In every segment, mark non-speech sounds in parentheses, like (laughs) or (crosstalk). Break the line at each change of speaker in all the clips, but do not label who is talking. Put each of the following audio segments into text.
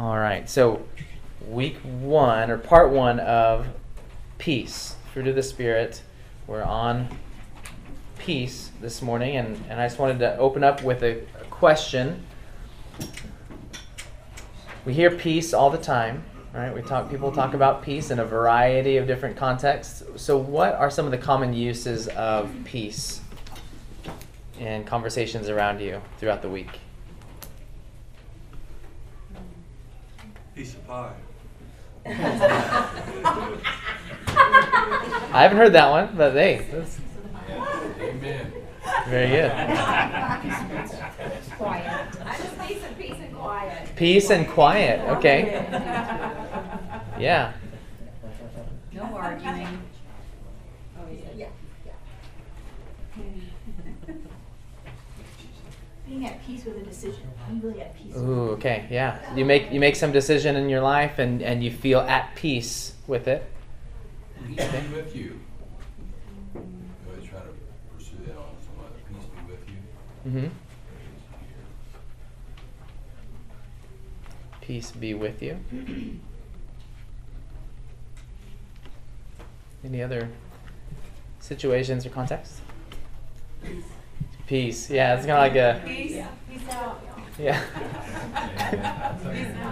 All right. So, week one or part one of peace, fruit of the spirit. We're on peace this morning, and, and I just wanted to open up with a, a question. We hear peace all the time, right? We talk. People talk about peace in a variety of different contexts. So, what are some of the common uses of peace in conversations around you throughout the week?
Piece of pie. (laughs)
I haven't heard that one, but hey, that's
Amen.
very good.
Quiet. I just need some peace and quiet.
Peace and quiet. Okay. (laughs) Yeah.
No arguing. Oh, yeah.
Being at peace with a decision. I'm really at peace.
Ooh. Okay. Yeah. You make you make some decision in your life, and and you feel at peace with it.
Peace be with you. You always try to pursue that on someone. Peace be with you.
Mm-hmm. Peace be with you. Any other situations or contexts? Peace. Yeah, it's kind of like a
Peace, peace out.
yeah.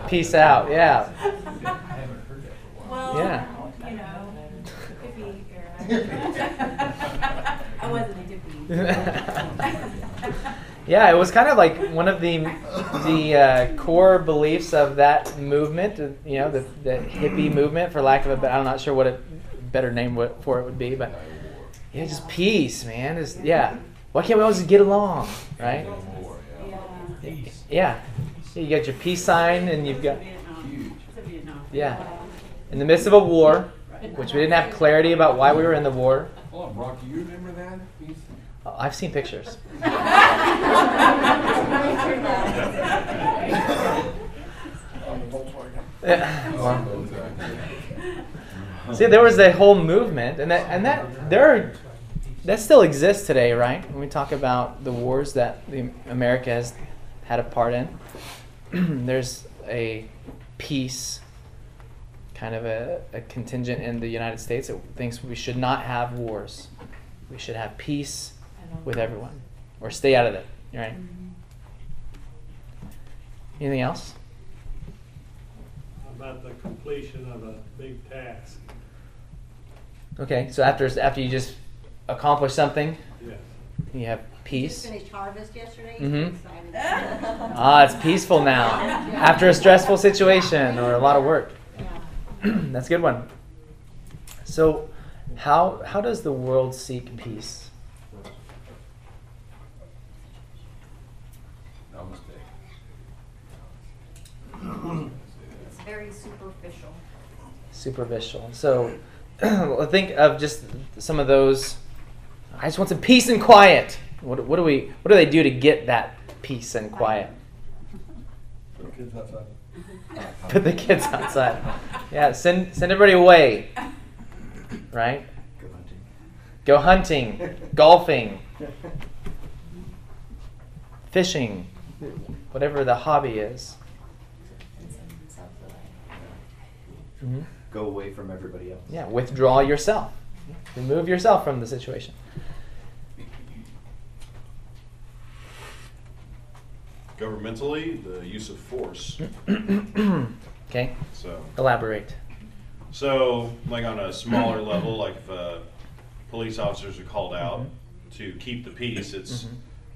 Peace out. Yeah.
Well,
Yeah.
you know, hippie era. (laughs) I wasn't a hippie. (laughs)
yeah, it was kind of like one of the the uh, core beliefs of that movement. uh, You know, the, the hippie movement, for lack of a better, I'm not sure what a better name for it would be, but yeah, just peace, man. Just yeah. Why can't we always get along, right?
Yeah.
Yeah.
You got your peace sign, and you've got
Huge.
yeah. In the midst of a war, which we didn't have clarity about why we were in the war.
Hold on, Brock, do you remember that?
Oh, I've seen pictures. Yeah. (laughs) (laughs) See, there was a whole movement, and that and that there are, that still exists today, right? When we talk about the wars that the America has had a part in, (clears throat) there's a peace kind of a, a contingent in the United States that thinks we should not have wars. We should have peace with everyone, or stay out of it. Right? Anything else?
about the completion of a big task.
Okay, so after after you just accomplish something,
Yes.
you have peace.
Just finished harvest yesterday.
Mhm. Ah, it's peaceful now after a stressful situation or a lot of work. (clears throat) That's a good one. So, how how does the world seek peace?
Namaste.
It's very superficial.
Superficial. So, (clears throat) think of just some of those. I just want some peace and quiet. What, what do we? What do they do to get that peace and quiet?
Put the kids outside. (laughs)
Put the kids outside. Yeah, send send everybody away. Right? Go hunting, golfing, fishing, whatever the hobby is. Mhm.
Go away from everybody else.
Yeah, withdraw yourself. Remove yourself from the situation.
Governmentally, the use of force. (clears throat)
okay,
So,
elaborate.
so like on a smaller (clears throat) level, like if uh, police officers are called out to keep the peace, it's
Mhm.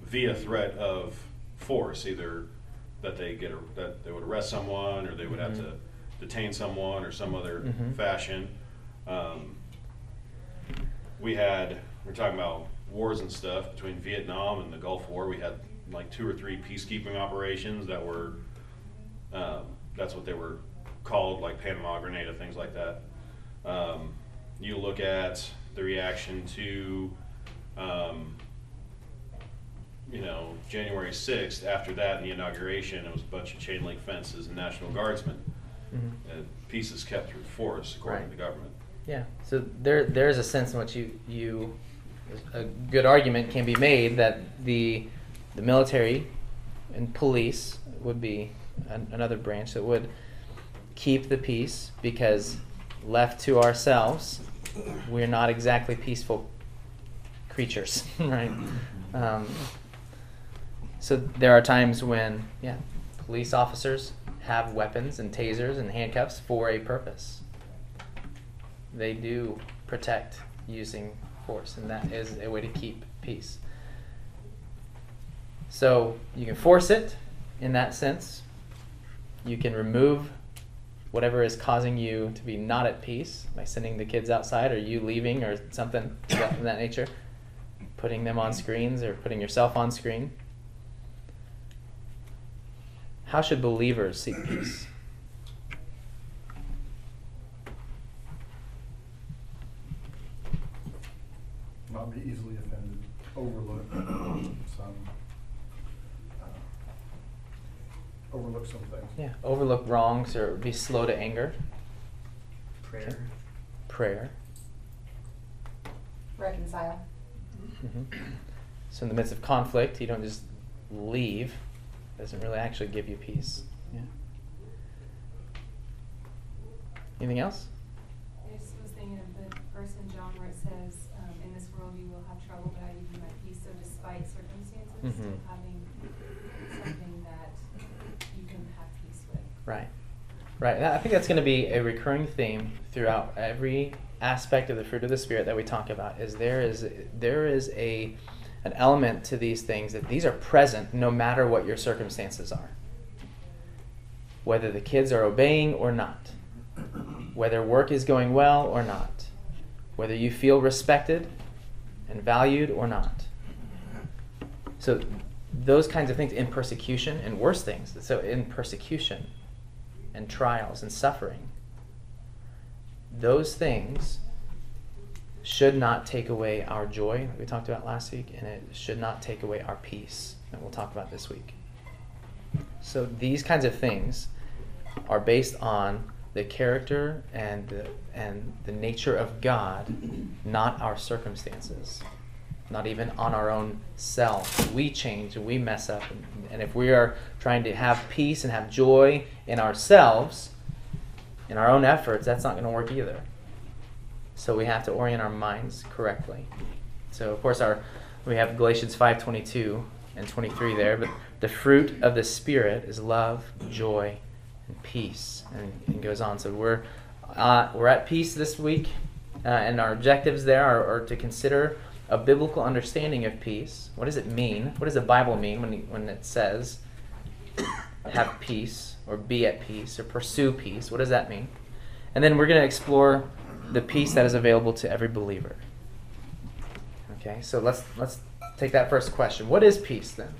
via threat of force, either that they get a, that they would arrest someone, or they would have to detain someone, or some other
Mhm.
fashion. Um, we had we're talking about wars and stuff between Vietnam and the Gulf War. We had like two or three peacekeeping operations that were um, that's what they were called, like Panama Grenada, things like that. Um, you look at the reaction to, um, you know, January 6th. After that, in the inauguration, it was a bunch of chain link fences and National Guardsmen.
Mhm.
And peace is kept through force, according
Right.
to the government.
Yeah. So there there is a sense in which you you a good argument can be made that the the military and police would be an, another branch that would keep the peace because left to ourselves, we're not exactly peaceful creatures, (laughs) right? Um, so there are times when, yeah, police officers have weapons and tasers and handcuffs for a purpose. They do protect using force, and that is a way to keep peace. So you can force it in that sense. You can remove whatever is causing you to be not at peace by sending the kids outside or you leaving or something of that, nature, putting them on screens or putting yourself on screen. How should believers seek peace?
Not be easily offended, overlook some, uh, overlook some things.
Yeah, overlook wrongs or be slow to anger.
Prayer.
Prayer.
Reconcile.
hmm So in the midst of conflict, you don't just leave. It doesn't really actually give you peace. Yeah. Anything else?
I just was thinking of the verse in John where it says, um, in this world you will have trouble, but I give you my peace. So despite circumstances, still
Mhm.
having something that you can have peace with.
Right. Right. I think that's going to be a recurring theme throughout every aspect of the fruit of the spirit that we talk about. Is there is there is a an element to these things that these are present no matter what your circumstances are. Whether the kids are obeying or not. Whether work is going well or not. Whether you feel respected and valued or not. So those kinds of things in persecution and worse things. So in persecution and trials and suffering, those things should not take away our joy, like we talked about last week, and it should not take away our peace, that we'll talk about this week. So these kinds of things are based on the character and the, and the nature of God, not our circumstances, not even on our own self. We change and we mess up, and, and if we are trying to have peace and have joy in ourselves, in our own efforts, that's not going to work either. So we have to orient our minds correctly. So of course our we have Galatians 5:22 and 23 there, but the fruit of the spirit is love, joy, and peace, and, and goes on. So we're uh, we're at peace this week, uh, and our objectives there are, are to consider a biblical understanding of peace. What does it mean? What does the Bible mean when when it says (coughs) have peace or be at peace or pursue peace? What does that mean? And then we're going to explore the peace that is available to every believer. Okay, so let's let's take that first question. What is peace then?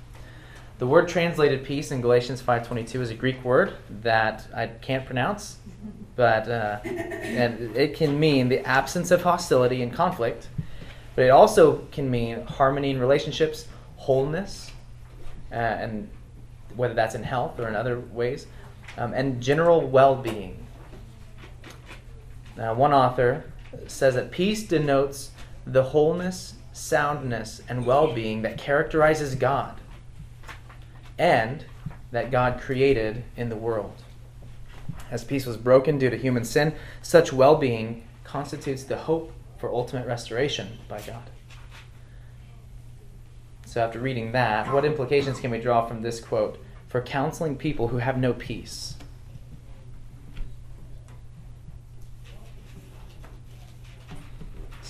The word translated peace in Galatians 5:22 is a Greek word that I can't pronounce, but uh, and it can mean the absence of hostility and conflict, but it also can mean harmony in relationships, wholeness, uh, and whether that's in health or in other ways, um, and general well-being. Now, one author says that peace denotes the wholeness, soundness, and well being that characterizes God and that God created in the world. As peace was broken due to human sin, such well being constitutes the hope for ultimate restoration by God. So, after reading that, what implications can we draw from this quote for counseling people who have no peace?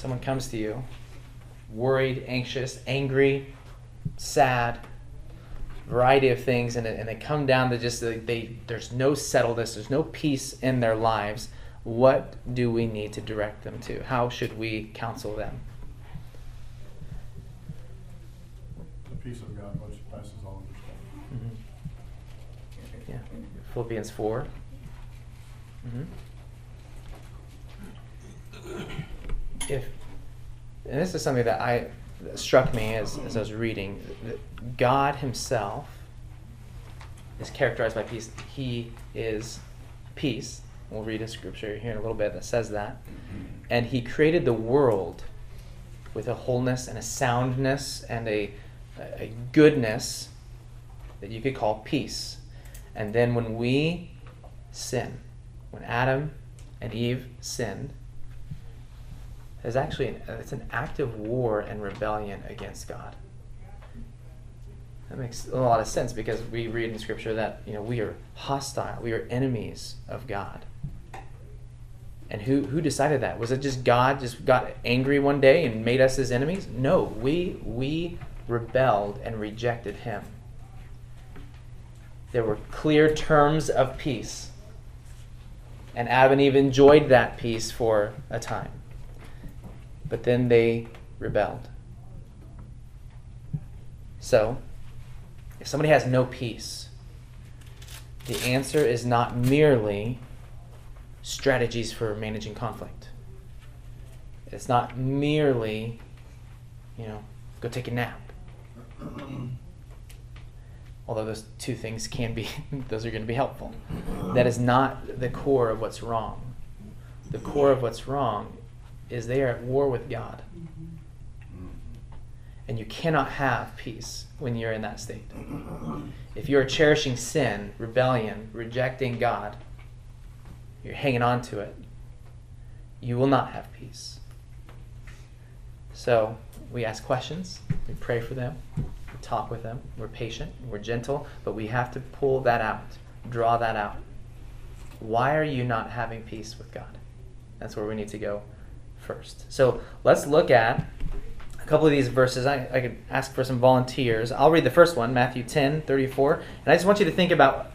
someone comes to you worried, anxious, angry, sad, variety of things, and, and they come down to just they, they there's no settledness, there's no peace in their lives. What do we need to direct them to? How should we counsel them?
The peace of God which passes all understanding.
Mm-hmm. Yeah, Philippians 4 Mm-hmm. If and this is something that I that struck me as, as I was reading, that God Himself is characterized by peace. He is peace. We'll read a scripture here in a little bit that says that. And He created the world with a wholeness and a soundness and a, a goodness that you could call peace. And then when we sin, when Adam and Eve sinned, there's actually an, uh, it's an active war and rebellion against God. That makes a lot of sense because we read in Scripture that you know we are hostile, we are enemies of God. And who who decided that? Was it just God just got angry one day and made us his enemies? No, we we rebelled and rejected him. There were clear terms of peace. And Adam and Eve enjoyed that peace for a time. But then they rebelled. So, if somebody has no peace, the answer is not merely strategies for managing conflict. It's not merely, you know, go take a nap. Although those two things can be, (laughs) those are going to be helpful. Mm-hmm. That is not the core of what's wrong. The core of what's wrong is they are at war with God. Mm-hmm. And you cannot have peace when you're in that state. Mm-hmm. If you are cherishing sin, rebellion, rejecting God, you're hanging on to it, you will not have peace. So we ask questions, we pray for them, talk with them, we're patient, we're gentle, but we have to pull that out, draw that out. Why are you not having peace with God? That's where we need to go first. So let's look at a couple of these verses. I, I could ask for some volunteers. I'll read the first one, Matthew 10, 34. And I just want you to think about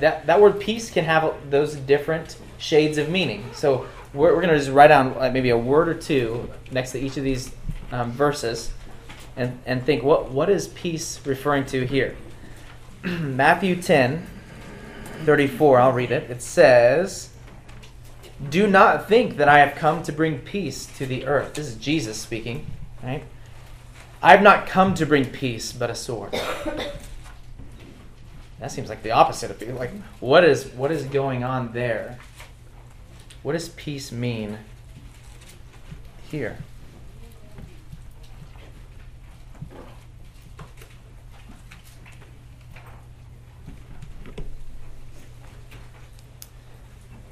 that, that word peace can have those different shades of meaning. So we're, we're going to just write down uh, maybe a word or two next to each of these um, verses and, and think what, what is peace referring to here? (clears throat) Matthew 10, 34, I'll read it. It says, Do not think that I have come to bring peace to the earth. This is Jesus speaking, right? I have not come to bring peace, but a sword. (coughs) That seems like the opposite of peace. Like, what is what is going on there? What does peace mean here?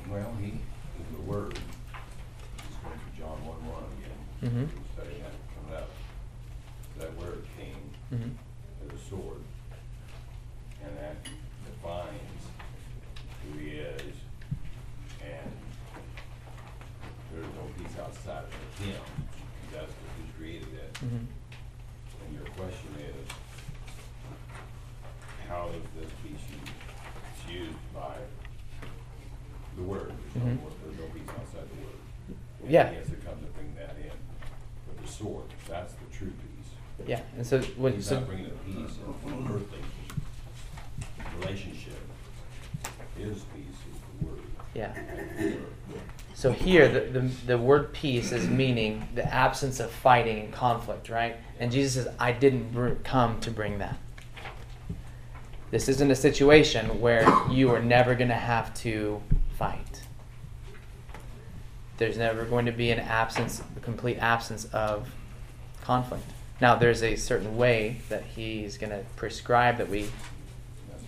Well, he, the word, he's going to John one one
Mm-hmm.
Studying that, coming up. That word came
Mm-hmm.
as a sword. And that defines who he is. And there's no peace outside of him. That's what he created it.
Mm-hmm.
And your question is, how is this peace used? By the word. There's no,
Mhm.
word- there's no peace outside the word. And
Yeah
has to come to bring that in. But the sword, that's the true peace.
Yeah, and so what?
He's
So,
not bringing peace earthly relationship. His peace is the word.
yeah.
and the word.
So here, the, the, the word peace is meaning the absence of fighting and conflict, right? And Jesus says, I didn't br- come to bring that. This isn't a situation where you are never going to have to fight. There's never going to be an absence, a complete absence of conflict. Now, there's a certain way that he's going to prescribe that we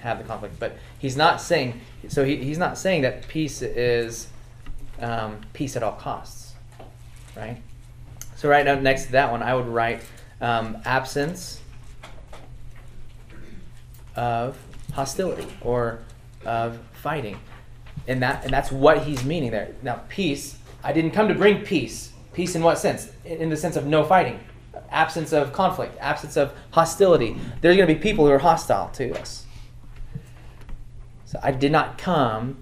have the conflict, but he's not saying. So he, he's not saying that peace is um, peace at all costs, right? So right now, next to that one, I would write um, absence of hostility or of fighting, and that and that's what he's meaning there. Now, peace. I didn't come to bring peace. Peace in what sense? In, in the sense of no fighting, absence of conflict, absence of hostility. There's going to be people who are hostile to us. So I did not come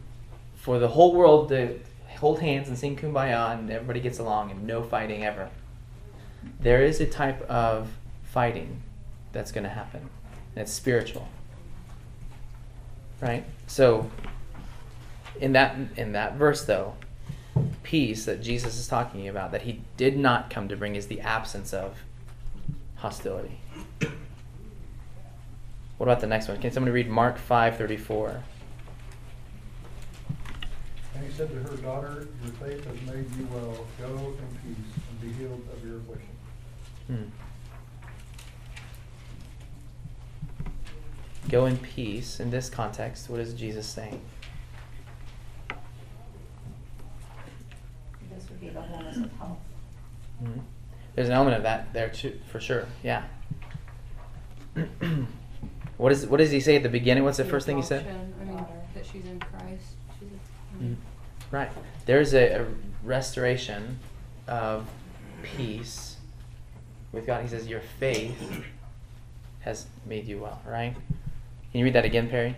for the whole world to hold hands and sing kumbaya and everybody gets along and no fighting ever. There is a type of fighting that's going to happen. And it's spiritual. Right? So in that in that verse though, peace that Jesus is talking about that he did not come to bring is the absence of hostility. What about the next one? Can somebody read Mark 5:34?
And he said to her, Daughter, your faith has made you well. Go in peace and be healed of your affliction.
Hmm. Go in peace. In this context, what is Jesus saying?
This would be the wholeness of health.
Mhm. There's an element of that there too, for sure. Yeah. (clears throat) what is what does he say at the beginning? What's the first thing he said?
I mean, that she's in Christ. She's a,
Mhm. Right. There's a, a restoration of peace with God. He says, Your faith has made you well, right? Can you read that again, Perry?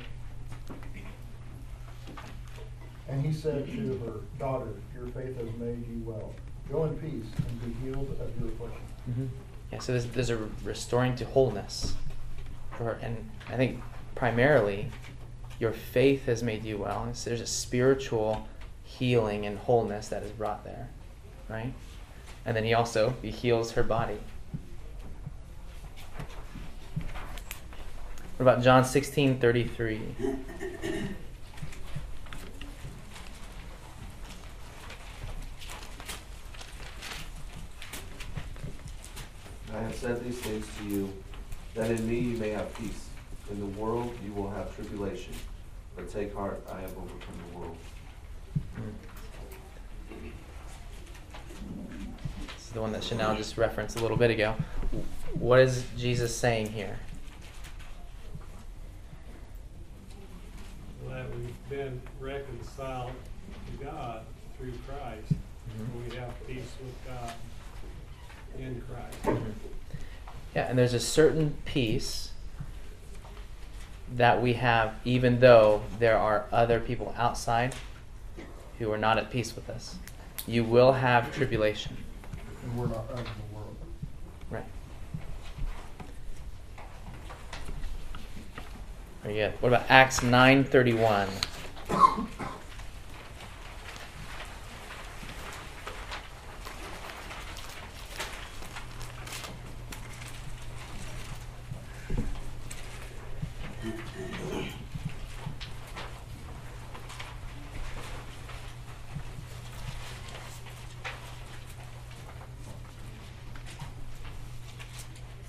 And he said to her, Daughter, your faith has made you well. Go in peace and be healed of your affliction.
Mm-hmm. Yeah, so there's, there's a restoring to wholeness for. And I think primarily, your faith has made you well. So there's a spiritual healing and wholeness that is brought there, right? And then he also he heals her body. What about John 16 33?
I have said these things to you, that in me you may have peace. In the world you will have tribulation, but take heart, I have overcome the world.
This is the one that Chanel just referenced a little bit ago. What is Jesus saying here?
That we've been reconciled to God through Christ.
Mhm.
We have peace with God in Christ.
Yeah, and there's a certain peace that we have even though there are other people outside who are not at peace with us. You will have tribulation.
And we're not of the world.
Right. Very good. What about Acts 9:31?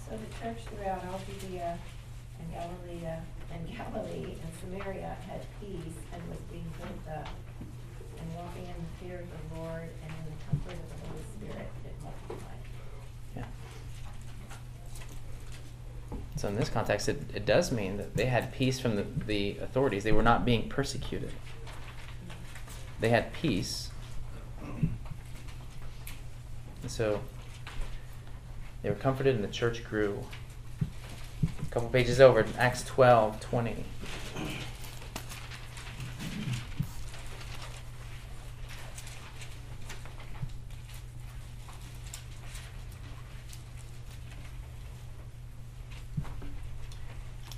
So the church throughout all Judea and Galilee uh, and Galilee and Samaria had peace and was being built up and walking in the fear of the Lord and in the comfort of the Holy Spirit it multiplied.
Yeah. So in this context, it, it does mean that they had peace from the, the authorities. They were not being persecuted. They had peace. And so they were comforted and the church grew. A couple pages over, Acts 12, 20.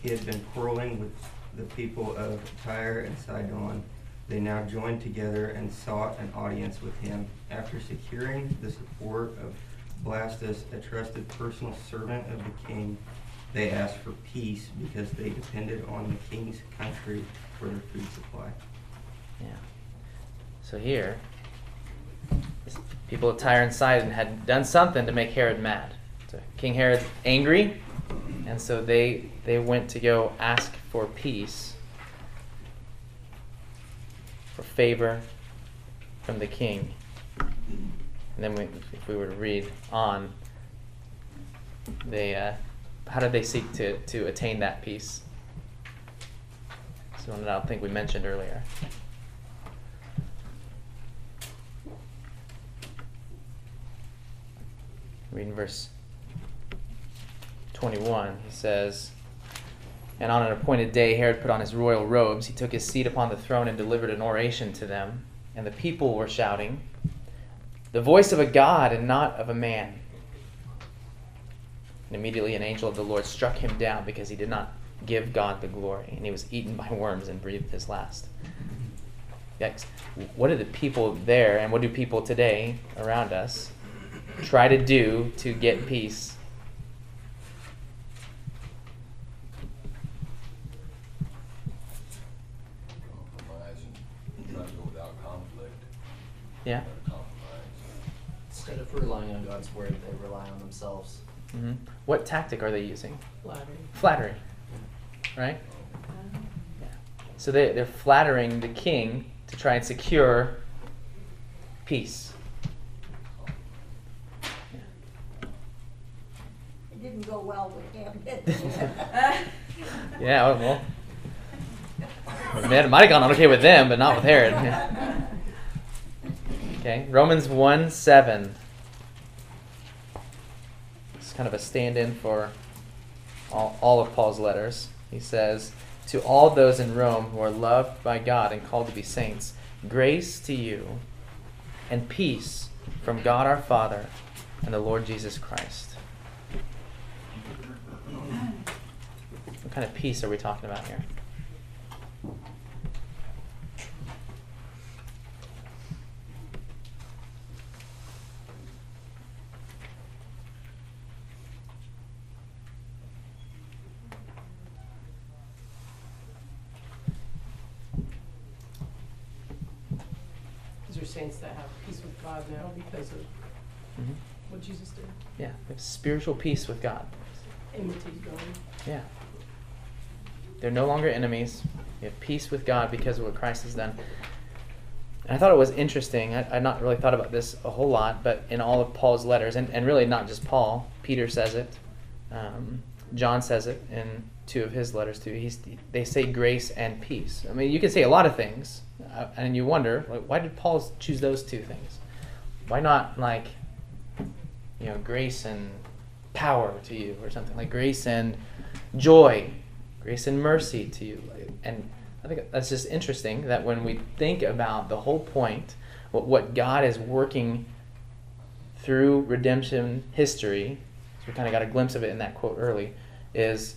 He had been quarreling with the people of Tyre and Sidon. They now joined together and sought an audience with him. After securing the support of Blastus, a trusted personal servant of the king, they asked for peace because they depended on the king's country for their food supply.
Yeah. So here, people of Tyre and Sidon had done something to make Herod mad. So King Herod's angry, and so they they went to go ask for peace, for favor from the king. And then we, if we were to read on, they uh, how did they seek to to attain that peace? So one that I don't think we mentioned earlier. Reading verse 21, he says, And on an appointed day, Herod put on his royal robes. He took his seat upon the throne and delivered an oration to them. And the people were shouting, The voice of a God and not of a man. And immediately an angel of the Lord struck him down because he did not give God the glory. And he was eaten by worms and breathed his last. Yikes. What do the people there and what do people today around us try to do to get peace?
Compromise and try to go without conflict.
Yeah.
Try to compromise.
Instead of relying on God's word, they rely on themselves.
hmm What tactic are they using?
Flattery.
Flattery. Right? Yeah. So they, they're flattering the king to try and secure peace.
It didn't go well with him, did it? (laughs)
Yeah, well, man, it might have gone okay with them, but not with Herod. (laughs) okay, Romans 1 7. It's kind of a stand in for all, all of Paul's letters. He says, To all those in Rome who are loved by God and called to be saints, grace to you and peace from God our Father and the Lord Jesus Christ. What kind of peace are we talking about here?
These are saints that have peace with God now because of
Mhm.
what Jesus did.
Yeah, we have spiritual peace with God.
Enmity's gone.
Yeah. They're no longer enemies. We have peace with God because of what Christ has done. And I thought it was interesting. I, I'd not really thought about this a whole lot, but in all of Paul's letters, and, and really not just Paul, Peter says it, um, John says it in two of his letters too. He's, they say grace and peace. I mean, you can say a lot of things, uh, and you wonder, like, why did Paul choose those two things? Why not, like, you know, grace and power to you or something like grace and joy, grace and mercy to you. And I think that's just interesting that when we think about the whole point, what, what God is working through redemption history, so we kind of got a glimpse of it in that quote early, is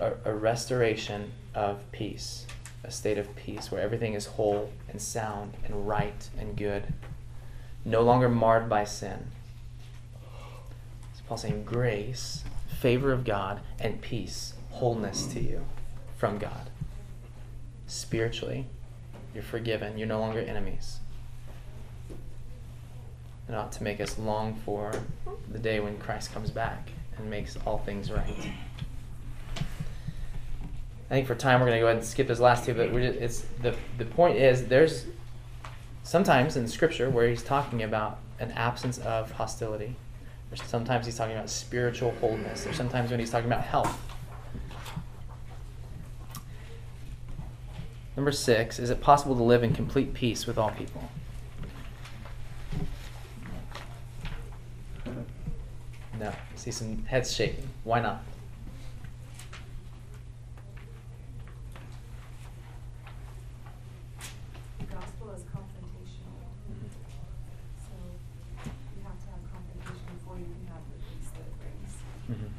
a, a restoration of peace, a state of peace where everything is whole and sound and right and good, no longer marred by sin. Paul's saying grace, favor of God, and peace, wholeness to you from God. Spiritually, you're forgiven. You're no longer enemies. It ought to make us long for the day when Christ comes back and makes all things right. I think for time we're going to go ahead and skip those last two, but just, it's the the point is there's sometimes in Scripture where he's talking about an absence of hostility. There's sometimes he's talking about spiritual wholeness. There's sometimes when he's talking about health. Number six, is it possible to live in complete peace with all people? No. I see some heads shaking. Why not?
The gospel is confrontational. So you have to have confrontation before you can have the peace that it brings.
Mhm.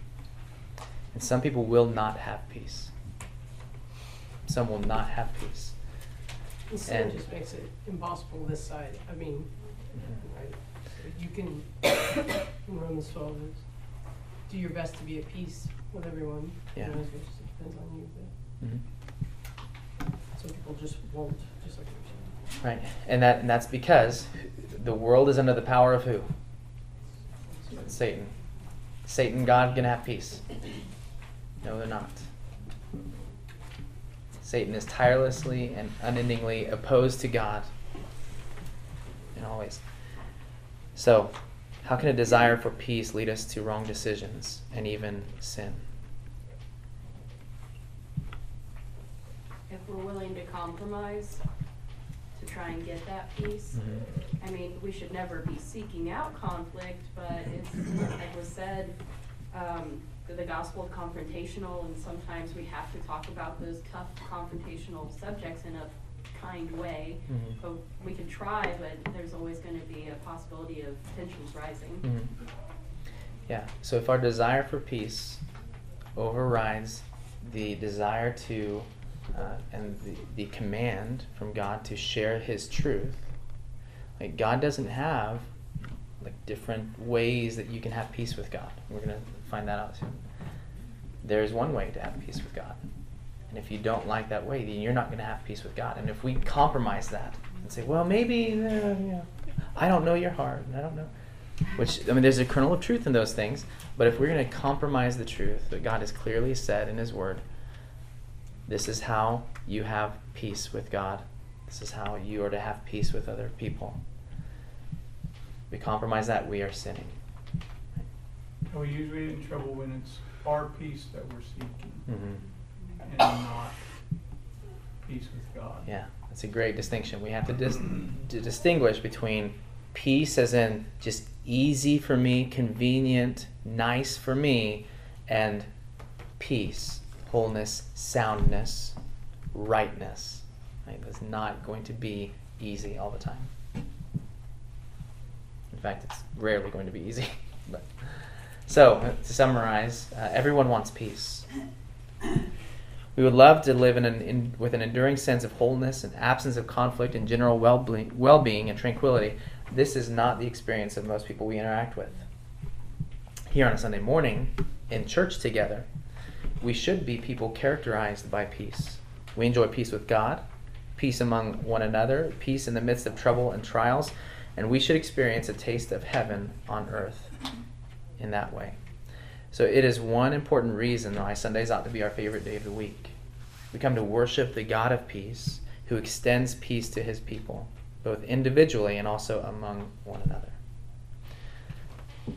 And some people will not have peace. Some will not have peace.
And sin just makes it impossible this side. I mean,
Mhm.
right? You can, in Romans 12 do your best to be at peace with everyone.
Yeah.
You know, it just depends on you.
Mhm.
Some people just won't, just like you're saying.
Right. And that and that's because the world is under the power of who? Satan. Satan, God gonna have peace. No, they're not. Satan is tirelessly and unendingly opposed to God. And always. So, how can a desire for peace lead us to wrong decisions and even sin?
if we're willing to compromise to try and get that peace.
Mhm.
I mean, we should never be seeking out conflict, but it's, like was said, um, the, gospel is confrontational, and sometimes we have to talk about those tough confrontational subjects in a kind way.
Mhm.
But we can try, but there's always gonna be a possibility of tensions rising.
Mhm. Yeah. So if our desire for peace overrides the desire to uh, and the, the command from God to share His truth, like God doesn't have like different ways that you can have peace with God. We're gonna find that out soon. There's one way to have peace with God, and if you don't like that way, then you're not gonna have peace with God. And if we compromise that and say, well, maybe uh, you know, I don't know your heart, and I don't know which I mean, there's a kernel of truth in those things. But if we're going to compromise the truth that God has clearly said in His Word, This is how you have peace with God. This is how you are to have peace with other people. We compromise that, we are sinning.
And we usually get in trouble when it's our peace that we're seeking
hmm
and not peace with God.
Yeah, that's a great distinction. We have to, dis- (clears throat) to distinguish between peace, as in just easy for me, convenient, nice for me, and peace, wholeness, soundness, rightness. Right? That's not going to be easy all the time. In fact, it's rarely going to be easy. (laughs) but so, to summarize, uh, everyone wants peace. We would love to live in an, in, with an enduring sense of wholeness and absence of conflict and general well-being, well-being and tranquility. This is not the experience of most people we interact with. Here on a Sunday morning, in church together, we should be people characterized by peace. We enjoy peace with God, peace among one another, peace in the midst of trouble and trials, and we should experience a taste of heaven on earth in that way. So it is one important reason why Sundays ought to be our favorite day of the week. We come to worship the God of peace who extends peace to his people, both individually and also among one another.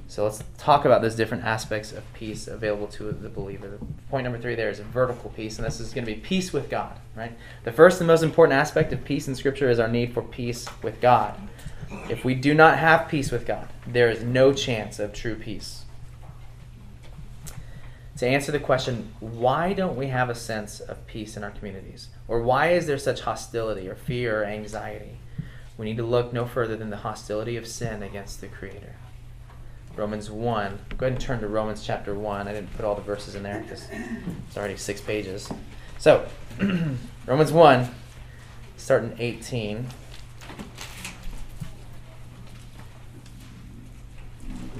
So let's talk about those different aspects of peace available to the believer. Point number three there is vertical peace, and this is going to be peace with God, right? The first and most important aspect of peace in Scripture is our need for peace with God. If we do not have peace with God, there is no chance of true peace. To answer the question, why don't we have a sense of peace in our communities? Or why is there such hostility or fear or anxiety? We need to look no further than the hostility of sin against the Creator. Romans 1. Go ahead and turn to Romans chapter 1. I didn't put all the verses in there because it's already six pages. So, (clears throat) Romans 1, starting 18.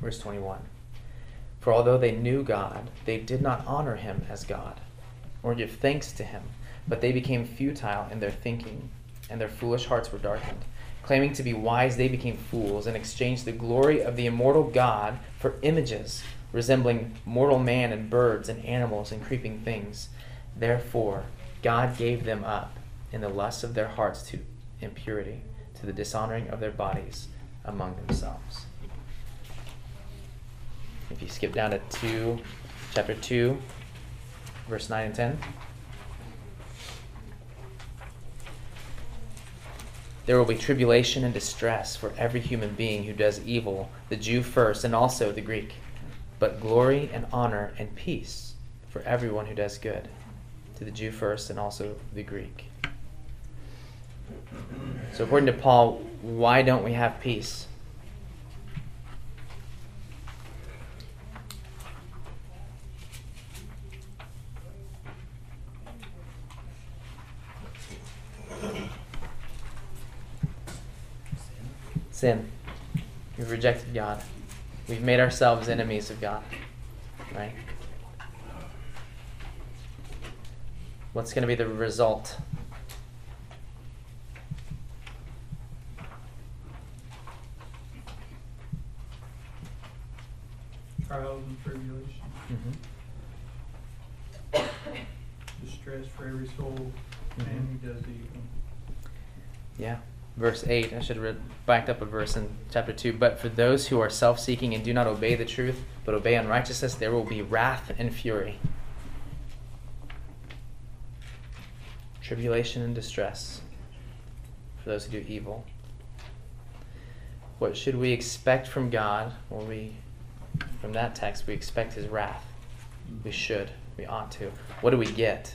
Verse 21 For although they knew God, they did not honor him as God, or give thanks to him, but they became futile in their thinking, and their foolish hearts were darkened. Claiming to be wise, they became fools and exchanged the glory of the immortal God for images resembling mortal man and birds and animals and creeping things. Therefore, God gave them up in the lusts of their hearts to impurity, to the dishonoring of their bodies among themselves. If you skip down to 2, chapter 2, verse 9 and 10. There will be tribulation and distress for every human being who does evil, the Jew first and also the Greek, but glory and honor and peace for everyone who does good, to the Jew first and also the Greek. So, according to Paul, why don't we have peace? Sin. We've rejected God. We've made ourselves enemies of God. Right? What's going to be the result?
Trials and tribulations.
Mm-hmm. (coughs)
Distress for every soul
Mhm.
man who does evil.
Yeah. Verse 8, I should have backed up a verse in chapter 2. But for those who are self seeking and do not obey the truth, but obey unrighteousness, there will be wrath and fury. Tribulation and distress for those who do evil. What should we expect from God? Well, we, from that text, we expect his wrath. We should. We ought to. What do we get?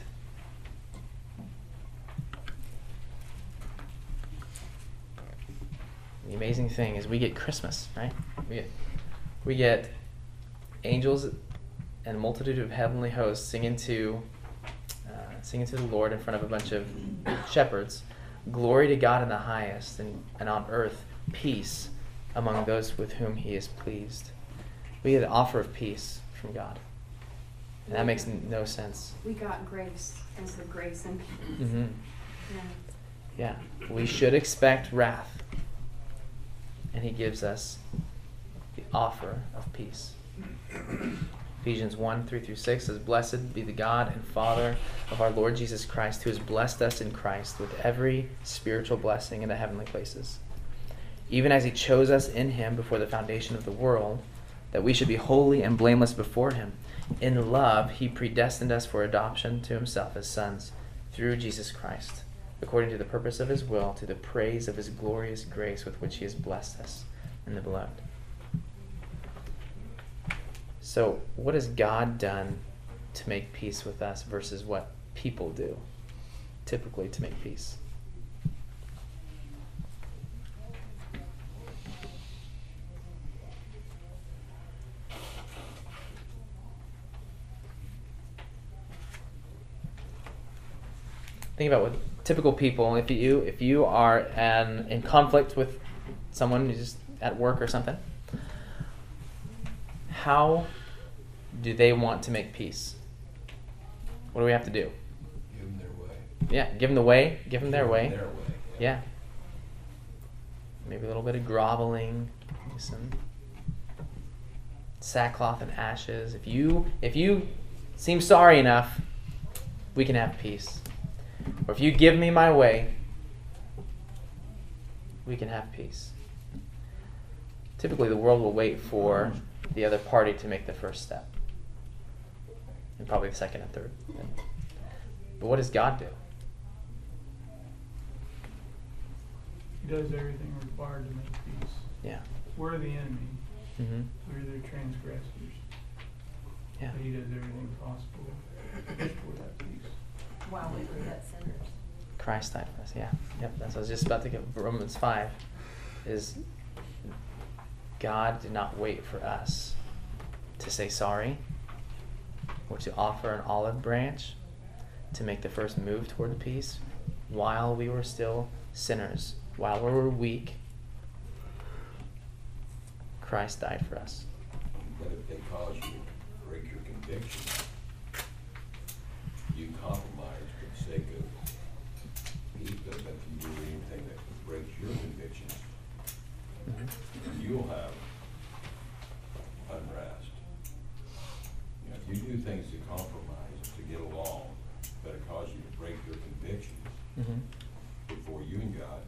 The amazing thing is we get Christmas, right? We get, we get angels and a multitude of heavenly hosts singing to uh, singing to the Lord in front of a bunch of shepherds. Glory to God in the highest, and, and on earth peace among those with whom he is pleased. We get an offer of peace from God. And that makes no sense.
We got grace instead of grace and peace.
Mm-hmm.
Yeah.
Yeah. We should expect wrath. And he gives us the offer of peace. Ephesians 1 3 through 6 says, Blessed be the God and Father of our Lord Jesus Christ, who has blessed us in Christ with every spiritual blessing in the heavenly places. Even as he chose us in him before the foundation of the world, that we should be holy and blameless before him. In love, he predestined us for adoption to himself as sons through Jesus Christ, according to the purpose of his will, to the praise of his glorious grace with which he has blessed us in the beloved. So, what has God done to make peace with us versus what people do typically to make peace? Think about what typical people. If you if you are an, in conflict with someone who's at work or something, how do they want to make peace? What do we have to do?
Give them their way.
Yeah, give them the way. Give them their
Give
way.
their way,
Yeah. Maybe a little bit of groveling, some sackcloth and ashes. If you if you seem sorry enough, we can have peace. Or if you give me my way, we can have peace. Typically, the world will wait for the other party to make the first step, and probably the second and third. But what does God do?
He does everything required to make peace.
Yeah.
We're the enemy.
Mm-hmm.
We're the transgressors.
Yeah.
But he does everything possible for that peace.
While we were yet sinners.
Christ died for us. Yeah. Yep. That's what I was just about to get. Romans five is God did not wait for us to say sorry or to offer an olive branch to make the first move toward the peace while we were still sinners, while we were weak. Christ died for us.
But if they cause you to break your convictions, you compromise for the sake of peace, but if you do anything that breaks your convictions, you'll have unrest. You know, if you do things to compromise, to get along, but it causes you to break your convictions
Mhm.
before you and God,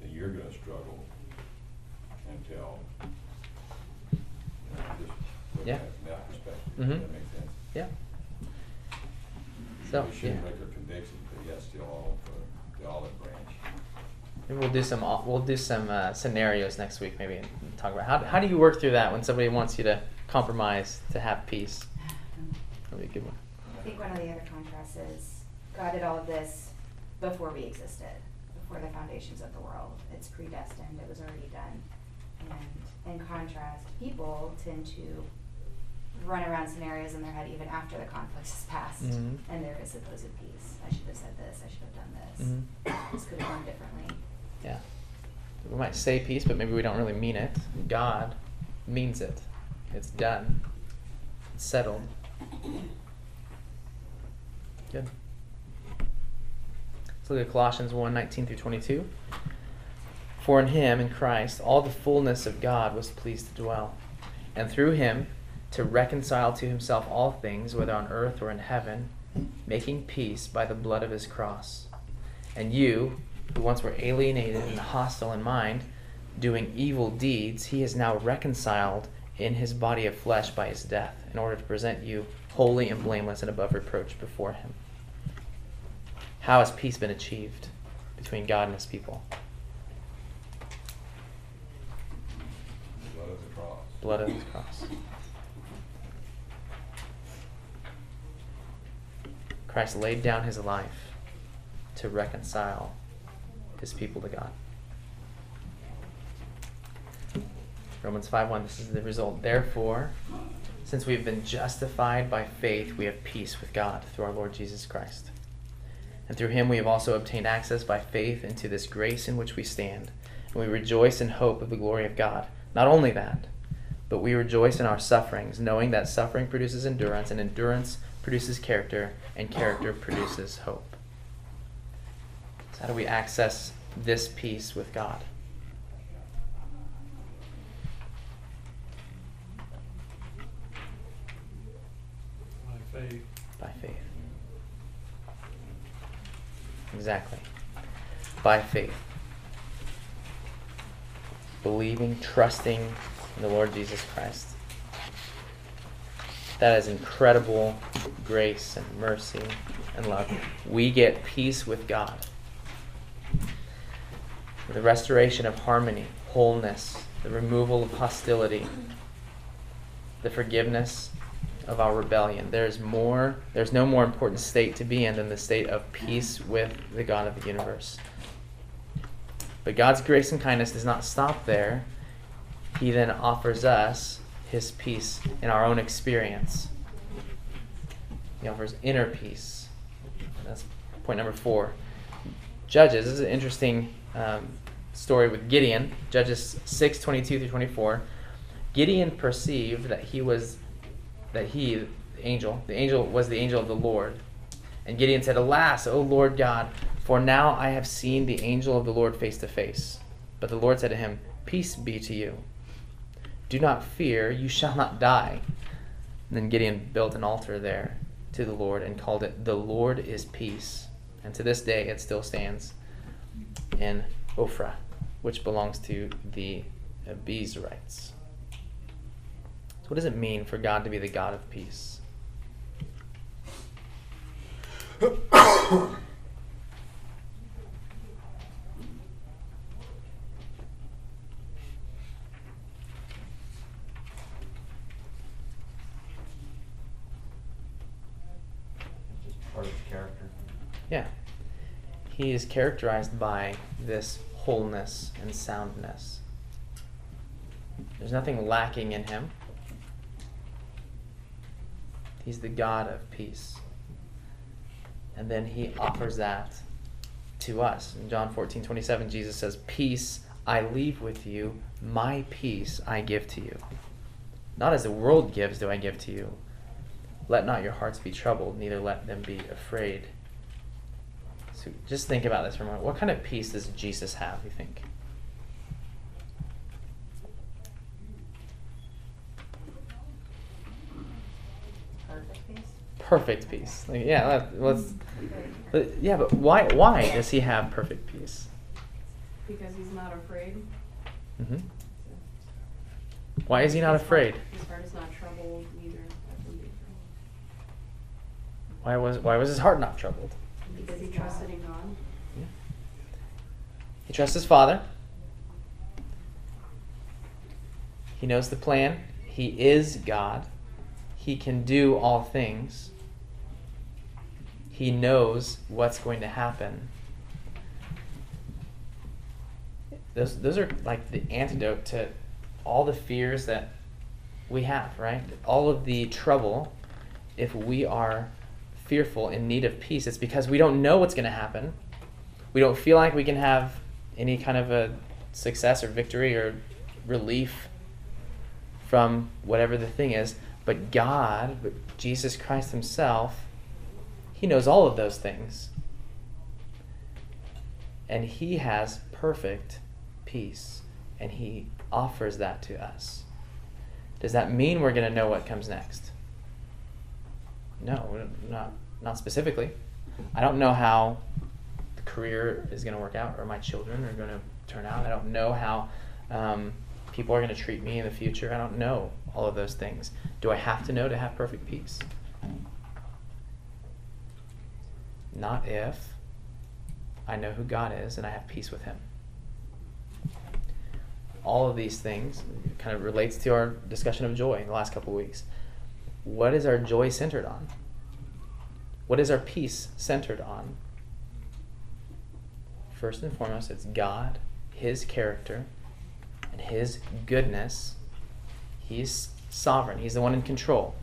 then you're gonna struggle until, you know, just look
Yeah.
at it from that perspective.
Mhm.
That make sense?
Yeah. So,
We shouldn't yeah.
yeah.
break our convictions, but yet still all for the olive branch.
Maybe we'll do some au- we'll do some uh, scenarios next week maybe and talk about how how do you work through that when somebody wants you to compromise to have peace. That'll be a good one.
I think one of the other contrasts is God did all of this before we existed, before the foundations of the world. It's predestined, it was already done. And in contrast, people tend to run around scenarios in their head even after the conflict has passed
Mhm.
and there is supposed peace. I should have said this, I should have done this.
Mhm.
This could have gone differently.
Yeah. We might say peace, but maybe we don't really mean it. God means it. It's done. It's settled. Good. Let's look at Colossians 1 19 through 22. For in him, in Christ, all the fullness of God was pleased to dwell, and through him to reconcile to himself all things, whether on earth or in heaven, making peace by the blood of his cross. And you, who once were alienated and hostile in mind, doing evil deeds, he is now reconciled in his body of flesh by his death, in order to present you holy and blameless and above reproach before him. How has peace been achieved between God and his people?
Blood of the cross.
Blood of his cross. Christ laid down his life to reconcile his people to God. Romans 5 1, this is the result. Therefore, since we've been justified by faith, we have peace with God through our Lord Jesus Christ. And through him we have also obtained access by faith into this grace in which we stand. And we rejoice in hope of the glory of God. Not only that, but we rejoice in our sufferings, knowing that suffering produces endurance, and endurance produces character, and character produces hope. So, how do we access this peace with God?
By faith.
By faith. Exactly. By faith. Believing, trusting in the Lord Jesus Christ. That is incredible grace and mercy and love. We get peace with God. The restoration of harmony, wholeness, the removal of hostility, the forgiveness of our rebellion. There's more there's no more important state to be in than the state of peace with the God of the universe. But God's grace and kindness does not stop there. He then offers us his peace in our own experience. He offers inner peace. That's point number four. Judges, this is an interesting um, story with Gideon. Judges 6 22 through 24. Gideon perceived that he was that he, the angel, the angel was the angel of the Lord. And Gideon said, Alas, O Lord God, for now I have seen the angel of the Lord face to face. But the Lord said to him, Peace be to you. Do not fear, you shall not die. And then Gideon built an altar there to the Lord and called it, The Lord is Peace. And to this day it still stands in Ophrah, which belongs to the Abiezrites. So, what does it mean for God to be the God of peace? (coughs) (coughs) (coughs)
Part of his character.
Yeah. He is characterized by this wholeness and soundness. There's nothing lacking in him. He's the God of peace. And then he offers that to us. In John 14, 27, Jesus says, Peace I leave with you, my peace I give to you. Not as the world gives do I give to you. Let not your hearts be troubled, neither let them be afraid. Just think about this for a moment. What kind of peace does Jesus have, you think?
Perfect peace.
Perfect peace. Like, yeah, let, let's. Yeah, but why? Why does he have perfect peace?
Because he's not afraid.
hmm Why is he not afraid?
His heart is not troubled, them.
Why was Why was his heart not troubled?
Because he trusted in God. Yeah.
He trusts his father. He knows the plan. He is God. He can do all things. He knows what's going to happen. Those, those are like the antidote to all the fears that we have, right? All of the trouble, if we are fearful in need of peace, it's because we don't know what's going to happen. We don't feel like we can have any kind of a success or victory or relief from whatever the thing is. But God, but Jesus Christ Himself, He knows all of those things. And He has perfect peace. And He offers that to us. Does that mean we're going to know what comes next? No, not, not specifically. I don't know how the career is going to work out or my children are going to turn out. I don't know how um, people are going to treat me in the future. I don't know all of those things. Do I have to know to have perfect peace? Not if I know who God is and I have peace with Him. All of these things kind of relates to our discussion of joy in the last couple of weeks what is our joy centered on? What is our peace centered on? First and foremost, it's God, His character, and His goodness. He's sovereign, He's the one in control.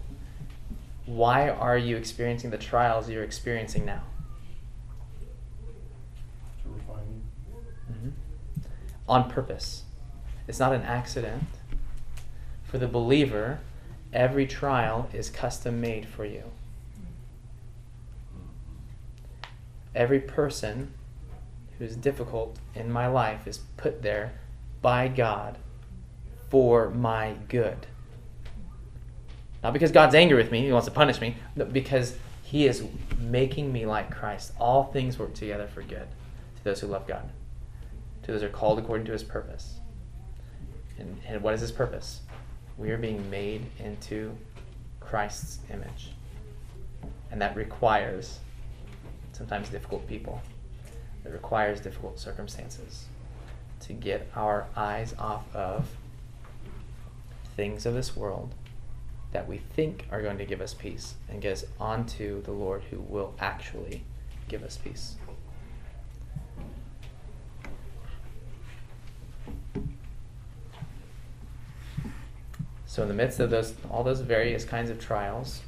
Why are you experiencing the trials you're experiencing now? To refine you. Mm-hmm. On purpose. It's not an accident. For the believer, every trial is custom made for you. Every person who's difficult in my life is put there by God for my good. Not because God's angry with me, He wants to punish me, but because He is making me like Christ. All things work together for good to those who love God, to those who are called according to His purpose. And, and what is His purpose? We are being made into Christ's image. And that requires sometimes difficult people, it requires difficult circumstances to get our eyes off of things of this world that we think are going to give us peace and get us onto the Lord who will actually give us peace. So in the midst of those all those various kinds of trials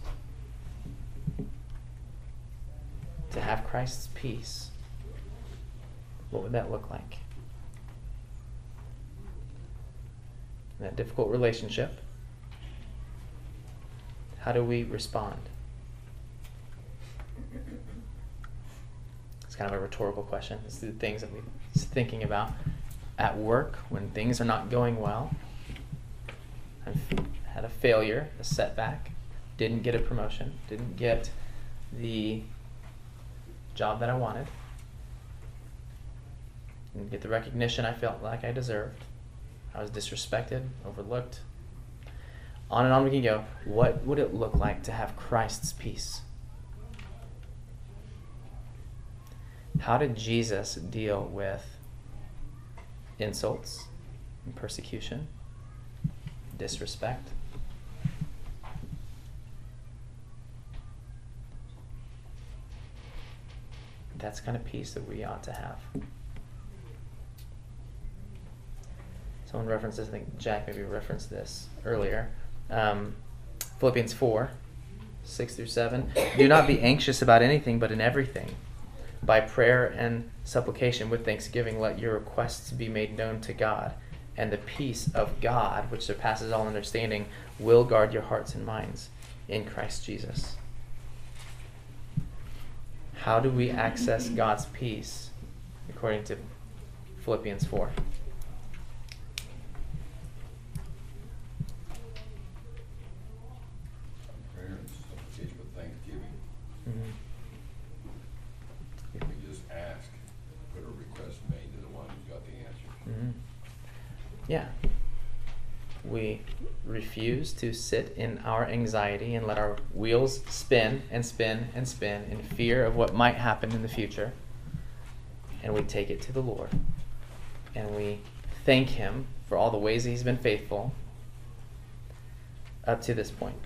to have Christ's peace what would that look like? That difficult relationship how do we respond? It's kind of a rhetorical question. It's the things that we're thinking about at work when things are not going well. A failure, a setback, didn't get a promotion, didn't get the job that I wanted, didn't get the recognition I felt like I deserved. I was disrespected, overlooked, on and on we can go. What would it look like to have Christ's peace? How did Jesus deal with insults and persecution, disrespect? That's kind of peace that we ought to have. Someone references, I think Jack maybe referenced this earlier um, Philippians 4 6 through 7. Do not be anxious about anything, but in everything. By prayer and supplication with thanksgiving, let your requests be made known to God. And the peace of God, which surpasses all understanding, will guard your hearts and minds in Christ Jesus. How do we access God's peace according to Philippians 4? Mm-hmm. Mm-hmm. Yeah. We refuse to sit in our anxiety and let our wheels spin and spin and spin in fear of what might happen in the future. And we take it to the Lord. And we thank Him for all the ways He's been faithful up to this point.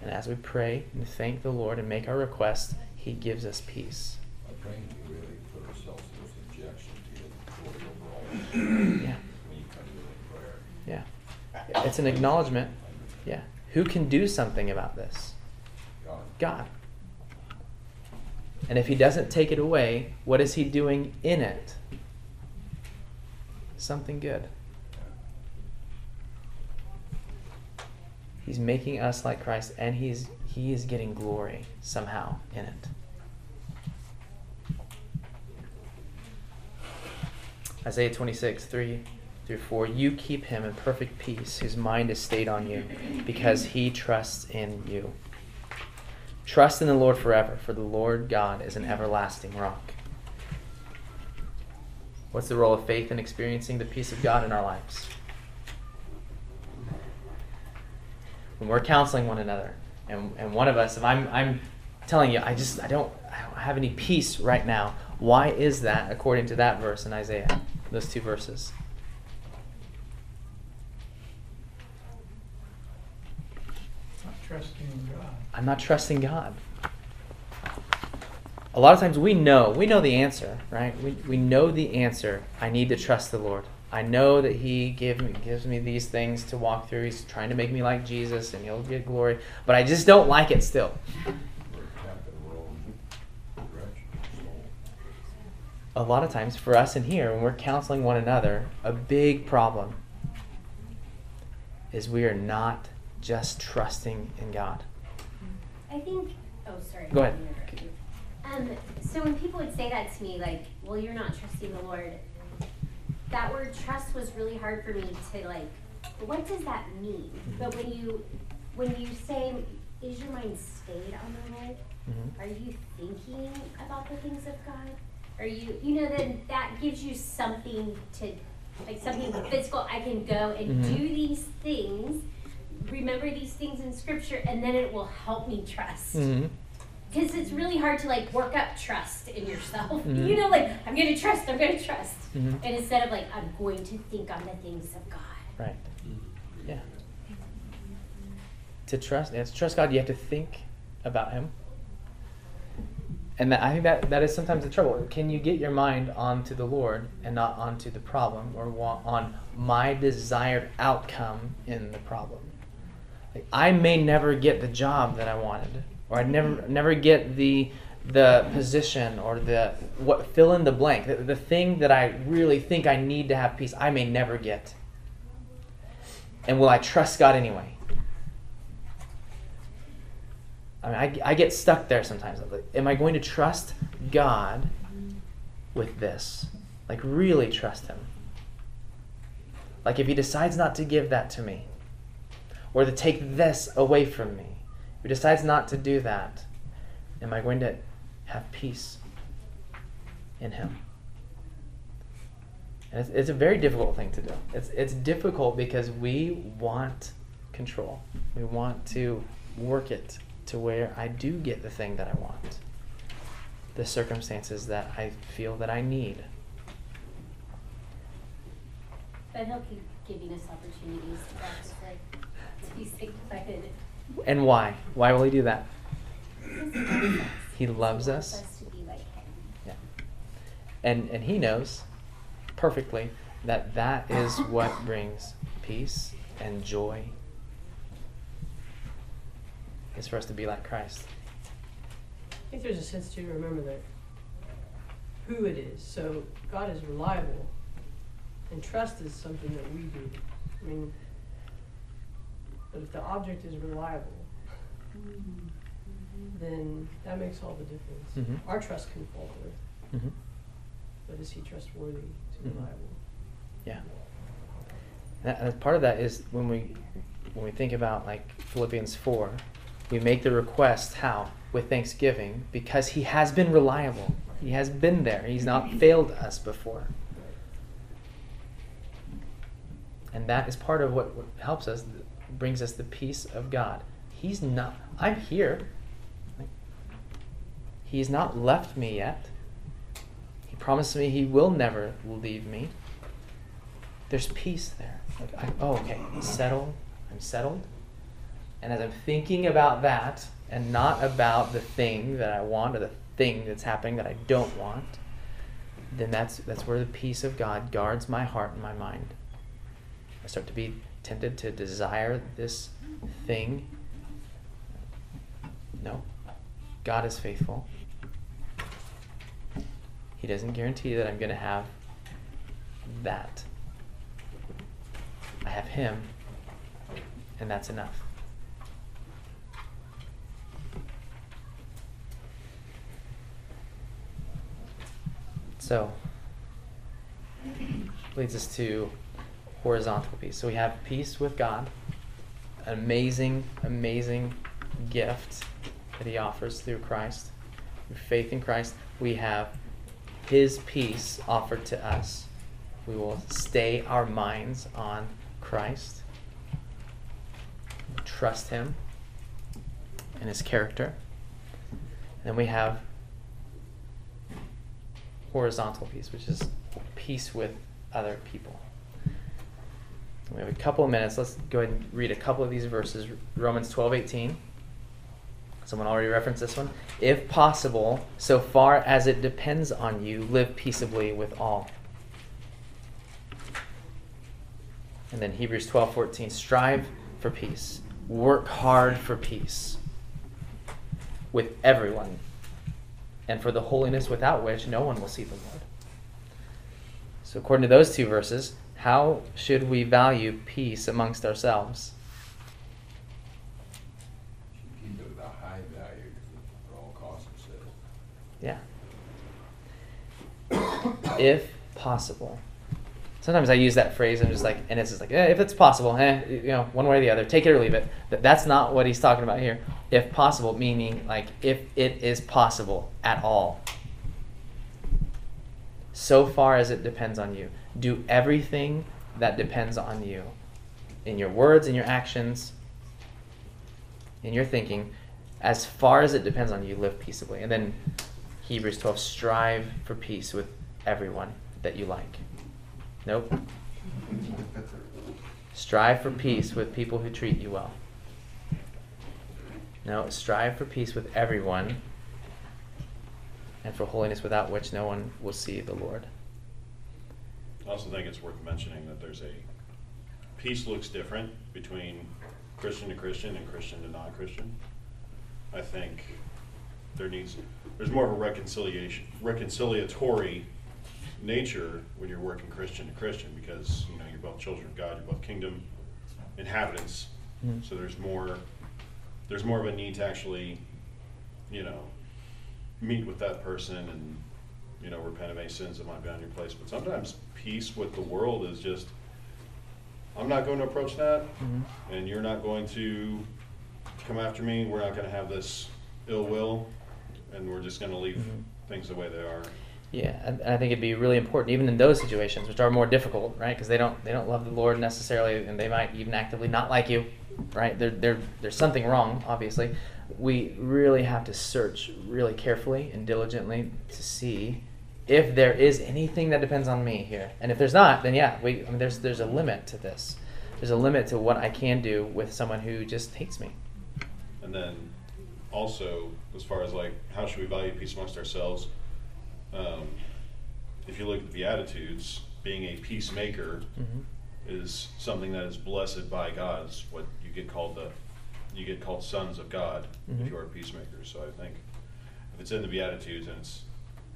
And as we pray and thank the Lord and make our requests, He gives us peace.
By praying, we really put ourselves in subjection to His overall.
Yeah. It's an acknowledgement. Yeah. Who can do something about this? God. And if he doesn't take it away, what is he doing in it? Something good. He's making us like Christ and he's he is getting glory somehow in it. Isaiah 26, 3 through 4 You keep him in perfect peace, whose mind is stayed on you, because he trusts in you. Trust in the Lord forever, for the Lord God is an everlasting rock. What's the role of faith in experiencing the peace of God in our lives? When we're counseling one another, and, and one of us, if I'm, I'm telling you, I just I don't, I don't have any peace right now. Why is that according to that verse in Isaiah? Those two verses.
trusting in God.
I'm not trusting God. A lot of times we know, we know the answer, right? We, we know the answer. I need to trust the Lord. I know that He give me, gives me these things to walk through. He's trying to make me like Jesus and He'll get glory. But I just don't like it still. a lot of times for us in here, when we're counseling one another, a big problem is we are not just trusting in God.
I think, oh, sorry.
Go ahead.
Um, so when people would say that to me, like, well, you're not trusting the Lord, that word trust was really hard for me to like, what does that mean? But when you, when you say, is your mind stayed on the Lord?
Mhm.
Are you thinking about the things of God? Are you, you know, then that gives you something to, like something physical. I can go and
Mhm.
do these things, remember these things in scripture, and then it will help me trust.
Mm-hmm.
Because it's really hard to like work up trust in yourself.
Mhm. (laughs)
You know, like, I'm going to trust, I'm going to trust.
Mhm.
And instead of like, I'm going to think on the things of God.
Right. Yeah. To trust, yeah, to trust God, you have to think about Him. And that, I think that that is sometimes the trouble. Can you get your mind onto the Lord and not onto the problem, or on my desired outcome in the problem? I may never get the job that I wanted, or I never never get the the position or the what fill in the blank, the, the thing that I really think I need to have peace. I may never get. And will I trust God anyway? I mean, I, I get stuck there sometimes. Like, am I going to trust God with this? Like, really trust Him? Like, if He decides not to give that to me, or to take this away from me, who decides not to do that, am I going to have peace in Him? And it's, it's a very difficult thing to do. It's, it's difficult because we want control. We want to work it to where I do get the thing that I want, the circumstances that I feel that I need.
But He'll keep giving us opportunities to like, to be sanctified.
And why? Why will He do that? He loves us.
us to be like Him.
Yeah. And, and He knows perfectly that that is what brings peace and joy is for us to be like Christ.
I think there's a sense to remember that who it is. So God is reliable, and trust is something that we do. I mean, but if the object is reliable, then that makes all the difference.
Mhm.
Our trust can falter,
hmm
but is He trustworthy to
Mhm.
reliable?
Yeah. That, and part of that is when we when we think about like Philippians four, we make the request how with thanksgiving because He has been reliable. He has been there. He's not failed us before. And that is part of what, what helps us, brings us the peace of God. He's not. I'm here. He's not left me yet. He promised me He will never leave me there's peace there. Like, I, oh, okay, settled. I'm settled. And as I'm thinking about that, and not about the thing that I want or the thing that's happening that I don't want, then that's that's where the peace of God guards my heart and my mind. I start to be tempted to desire this thing. No, God is faithful. He doesn't guarantee that I'm going to have that. I have Him, and that's enough. So, leads us to horizontal peace. So we have peace with God, an amazing, amazing gift that He offers through Christ. Through faith in Christ, we have His peace offered to us. We will stay our minds on Christ, trust Him and His character. And then we have horizontal peace, which is peace with other people. We have a couple of minutes. Let's go ahead and read a couple of these verses. Romans 12, 18. Someone already referenced this one. If possible, so far as it depends on you, live peaceably with all. And then Hebrews 12, 14. Strive for peace. Work hard for peace with everyone and for the holiness without which no one will see the Lord. So, according to those two verses, how should we value peace amongst ourselves?
Keep it at a high value at all costs, it says.
Yeah. (coughs) if possible. Sometimes I use that phrase and I'm just like, and it's just like, eh, if it's possible, eh, you know, one way or the other, take it or leave it. Th- That's not what he's talking about here. If possible, meaning like if it is possible at all. So far as it depends on you. Do everything that depends on you in your words, in your actions, in your thinking. As far as it depends on you, live peaceably. And then Hebrews 12 strive for peace with everyone that you like. Nope. Strive for peace with people who treat you well. No, strive for peace with everyone and for holiness without which no one will see the Lord.
I also think it's worth mentioning that there's a, peace looks different between Christian to Christian and Christian to non-Christian. I think there needs, there's more of a reconciliation, reconciliatory nature when you're working Christian to Christian because, you know, you're both children of God, you're both kingdom inhabitants.
Mhm.
So there's more, there's more of a need to actually, you know, meet with that person and, you know, repent of any sins that might be on your place. But sometimes peace with the world is just, I'm not going to approach that,
Mhm.
and you're not going to come after me. We're not going to have this ill will, and we're just going to leave
Mhm.
things the way they are.
Yeah, and I think it'd be really important, even in those situations, which are more difficult, right? Because they don't they don't love the Lord necessarily, and they might even actively not like you, right? There there there's something wrong, obviously. We really have to search really carefully and diligently to see if there is anything that depends on me here, and if there's not, then yeah, we I mean there's there's a limit to this. There's a limit to what I can do with someone who just hates me.
And then also, as far as like, how should we value peace amongst ourselves? Um, if you look at the Beatitudes, being a peacemaker
Mhm.
is something that is blessed by God. It's what you get called the, you get called sons of God
Mhm.
if you are a peacemaker. So I think if it's in the Beatitudes, and it's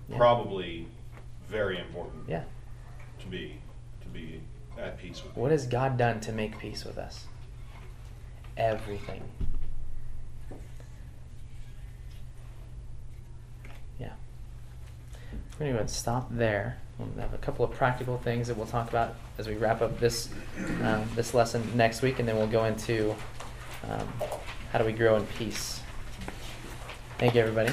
Yeah.
probably very important
Yeah.
to be to be at peace with.
What has God done to make peace with us? Everything. Yeah. We're going to stop there. We'll have a couple of practical things that we'll talk about as we wrap up this um, this lesson next week, and then we'll go into um, how do we grow in peace. Thank you, everybody.